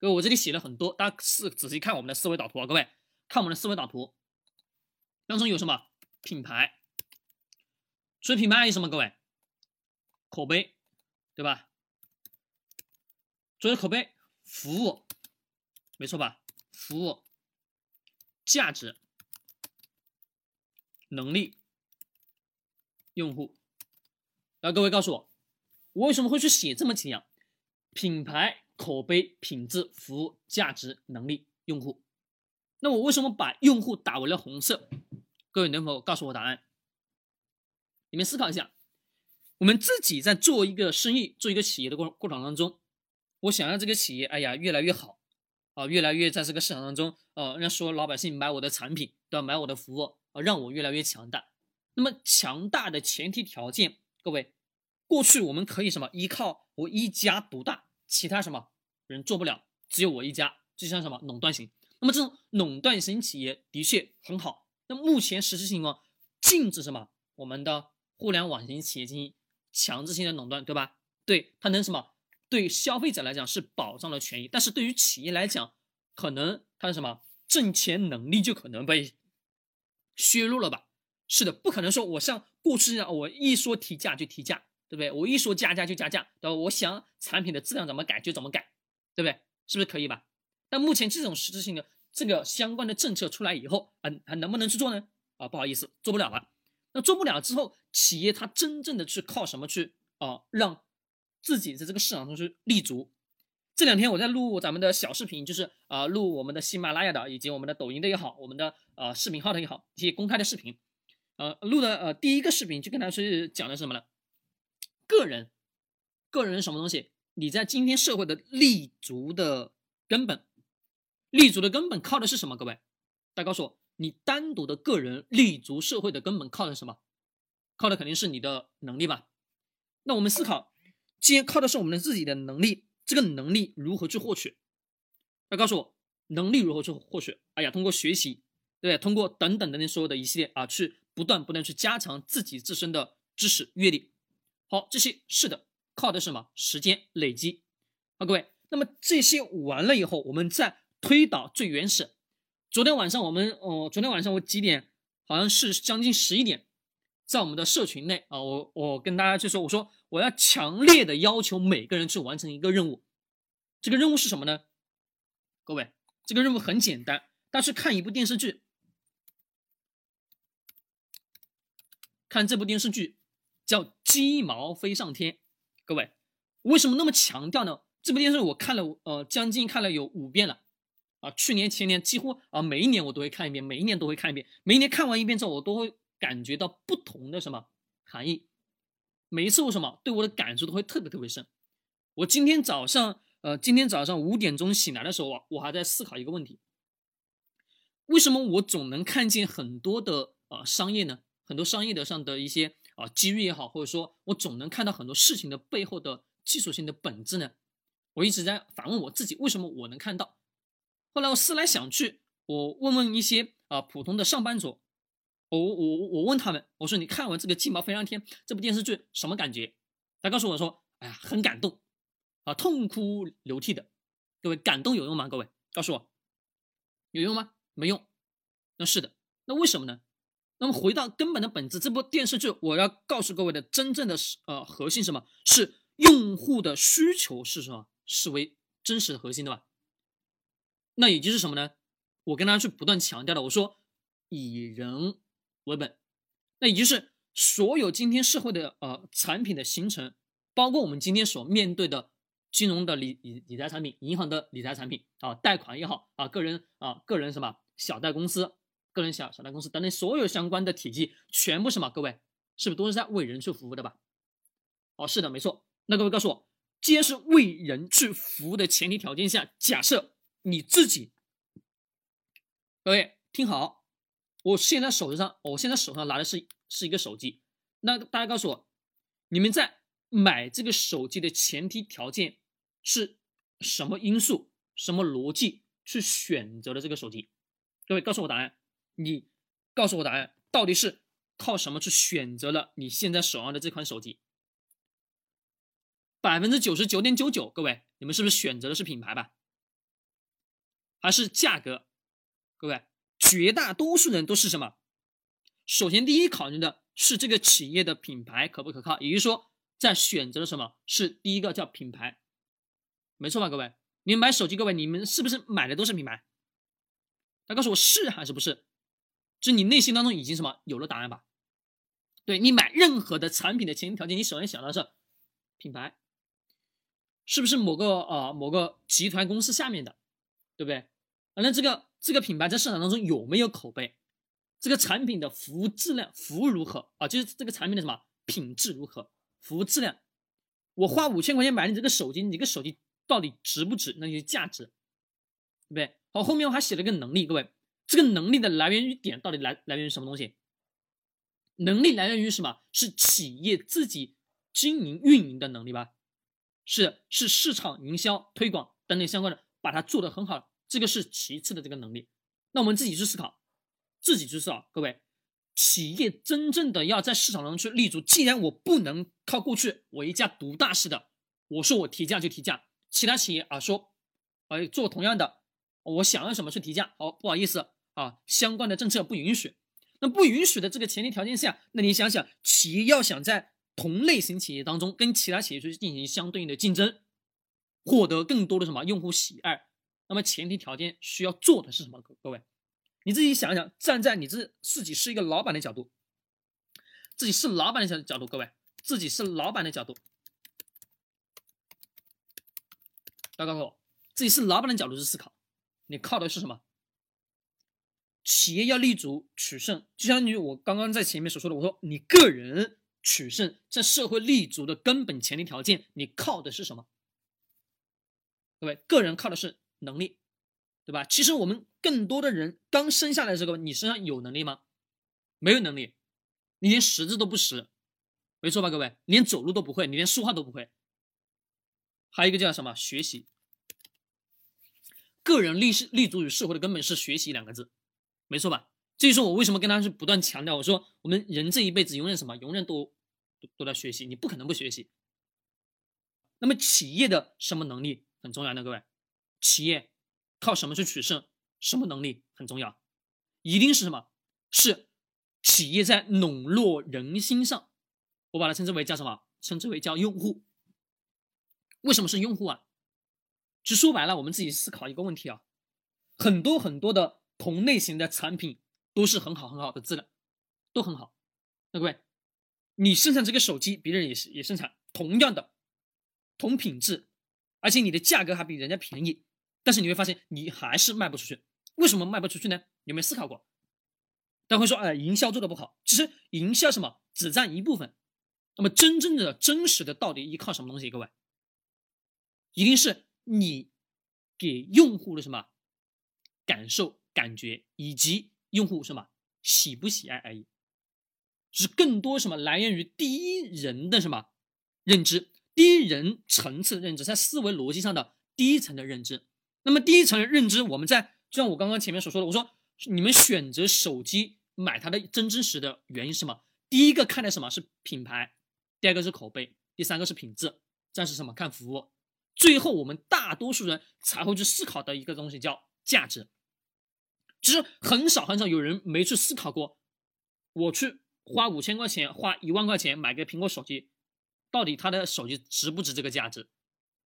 各位，我这里写了很多，大家是仔细看我们的思维导图啊，各位看我们的思维导图，当中有什么品牌？所以品牌还有什么？各位，口碑，对吧？所以口碑，服务，没错吧？服务，价值，能力，用户。然后各位告诉我，我为什么会去写这么几样？品牌、口碑、品质、服务、价值、能力、用户。那我为什么把用户打为了红色？各位能否告诉我答案？你们思考一下。我们自己在做一个生意、做一个企业的过过程当中，我想让这个企业，哎呀，越来越好啊，越来越在这个市场当中，呃，让所有老百姓买我的产品，对吧？买我的服务，啊，让我越来越强大。那么强大的前提条件，各位，过去我们可以什么？依靠我一家独大。其他什么人做不了，只有我一家，就像什么垄断型。那么这种垄断型企业的确很好。那目前实际情况禁止什么？我们的互联网型企业进行强制性的垄断，对吧？对，它能什么？对消费者来讲是保障了权益，但是对于企业来讲，可能它的什么挣钱能力就可能被削弱了吧？是的，不可能说我像过去一样，我一说提价就提价。对不对？我一说加价就加价，对吧？我想产品的质量怎么改就怎么改，对不对？是不是可以吧？但目前这种实质性的这个相关的政策出来以后，啊，还能不能去做呢？啊，不好意思，做不了了。那做不了之后，企业它真正的去靠什么去啊，让自己在这个市场中去立足？这两天我在录咱们的小视频，就是啊，录我们的喜马拉雅的，以及我们的抖音的也好，我们的呃视频号的也好，一些公开的视频，呃，录的呃第一个视频就跟他去讲的是什么呢？个人，个人是什么东西？你在今天社会的立足的根本，立足的根本靠的是什么？各位，大家告诉我，你单独的个人立足社会的根本靠的是什么？靠的肯定是你的能力吧？那我们思考，既然靠的是我们的自己的能力，这个能力如何去获取？要告诉我，能力如何去获取？哎呀，通过学习，对通过等等等等所有的一系列啊，去不断不断去加强自己自身的知识阅历。好，这些是的，靠的是什么？时间累积。好，各位，那么这些完了以后，我们再推导最原始。昨天晚上我们，哦，昨天晚上我几点？好像是将近十一点，在我们的社群内啊，我我跟大家就说，我说我要强烈的要求每个人去完成一个任务。这个任务是什么呢？各位，这个任务很简单，大家去看一部电视剧，看这部电视剧。叫鸡毛飞上天，各位为什么那么强调呢？这部电视我看了，呃，将近看了有五遍了，啊，去年前年几乎啊，每一年我都会看一遍，每一年都会看一遍，每一年看完一遍之后，我都会感觉到不同的什么含义，每一次为什么对我的感触都会特别特别深。我今天早上，呃，今天早上五点钟醒来的时候啊，我还在思考一个问题：为什么我总能看见很多的呃商业呢？很多商业的上的一些。啊，机遇也好，或者说我总能看到很多事情的背后的技术性的本质呢。我一直在反问我自己，为什么我能看到？后来我思来想去，我问问一些啊普通的上班族，我我我问他们，我说你看完这个《鸡毛飞上天》这部电视剧什么感觉？他告诉我说，哎呀，很感动，啊，痛哭流涕的。各位，感动有用吗？各位，告诉我，有用吗？没用。那是的，那为什么呢？那么回到根本的本质，这部电视剧我要告诉各位的真正的呃核心什么是用户的需求是什么是为真实的核心对吧？那也就是什么呢？我跟大家去不断强调的，我说以人为本，那也就是所有今天社会的呃产品的形成，包括我们今天所面对的金融的理理理财产品、银行的理财产品啊，贷款也好啊，个人啊个人什么小贷公司。个人小小贷公司等等所有相关的体系，全部什么？各位是不是都是在为人去服务的吧？哦，是的，没错。那各位告诉我，既然是为人去服务的前提条件下，假设你自己，各位听好，我现在手上，我现在手上拿的是是一个手机。那大家告诉我，你们在买这个手机的前提条件是什么因素、什么逻辑去选择的这个手机？各位告诉我答案。你告诉我答案，到底是靠什么去选择了你现在手上的这款手机？百分之九十九点九九，各位，你们是不是选择的是品牌吧？还是价格？各位，绝大多数人都是什么？首先，第一考虑的是这个企业的品牌可不可靠，也就是说，在选择的什么是第一个叫品牌，没错吧？各位，你们买手机，各位你们是不是买的都是品牌？他告诉我是还是不是？就你内心当中已经什么有了答案吧？对你买任何的产品的前提条件，你首先想到是品牌，是不是某个呃某个集团公司下面的，对不对？啊，那这个这个品牌在市场当中有没有口碑？这个产品的服务质量、服务如何啊？就是这个产品的什么品质如何？服务质量？我花五千块钱买你这个手机，你这个手机到底值不值？那就是价值，对不对？好，后面我还写了个能力，各位，这个能力的来源于点到底来来源于什么东西？能力来源于什么？是企业自己经营运营的能力吧？是是市场营销推广等等相关的，把它做得很好，这个是其次的这个能力。那我们自己去思考，自己去思考，各位，企业真正的要在市场中去立足，既然我不能靠过去我一家独大式的，我说我提价就提价，其他企业啊说，哎做同样的，我想要什么去提价，好不好意思啊，相关的政策不允许。那不允许的这个前提条件下，那你想想，企业要想在同类型企业当中跟其他企业去进行相对应的竞争，获得更多的什么用户喜爱，那么前提条件需要做的是什么？各位，你自己想想，站在你自自己是一个老板的角度，自己是老板的角角度，各位，自己是老板的角度，大家告诉我，自己是老板的角度去思考，你靠的是什么？企业要立足取胜，就相当于我刚刚在前面所说的，我说你个人取胜，在社会立足的根本前提条件，你靠的是什么？各位，个人靠的是能力，对吧？其实我们更多的人刚生下来的时候，你身上有能力吗？没有能力，你连识字都不识，没错吧？各位，连走路都不会，你连说话都不会。还有一个叫什么？学习。个人立是立足于社会的根本是学习两个字。没错吧？这就是我为什么跟他是不断强调，我说我们人这一辈子永远什么，永远都都都在学习，你不可能不学习。那么企业的什么能力很重要呢？各位，企业靠什么去取胜？什么能力很重要？一定是什么？是企业在笼络人心上，我把它称之为叫什么？称之为叫用户。为什么是用户啊？就说白了，我们自己思考一个问题啊，很多很多的。同类型的产品都是很好很好的质量，都很好。那各位，你生产这个手机，别人也是也生产同样的同品质，而且你的价格还比人家便宜，但是你会发现你还是卖不出去。为什么卖不出去呢？有没有思考过？大家会说，哎，营销做的不好。其实营销什么只占一部分，那么真正的真实的到底依靠什么东西？各位，一定是你给用户的什么感受。感觉以及用户什么喜不喜爱而已，是更多什么来源于第一人的什么认知，第一人层次的认知，在思维逻辑上的第一层的认知。那么第一层的认知，我们在就像我刚刚前面所说的，我说你们选择手机买它的真真实的原因是什么？第一个看的什么是品牌，第二个是口碑，第三个是品质，再是什么看服务，最后我们大多数人才会去思考的一个东西叫价值。其实很少很少有人没去思考过，我去花五千块钱、花一万块钱买个苹果手机，到底它的手机值不值这个价值？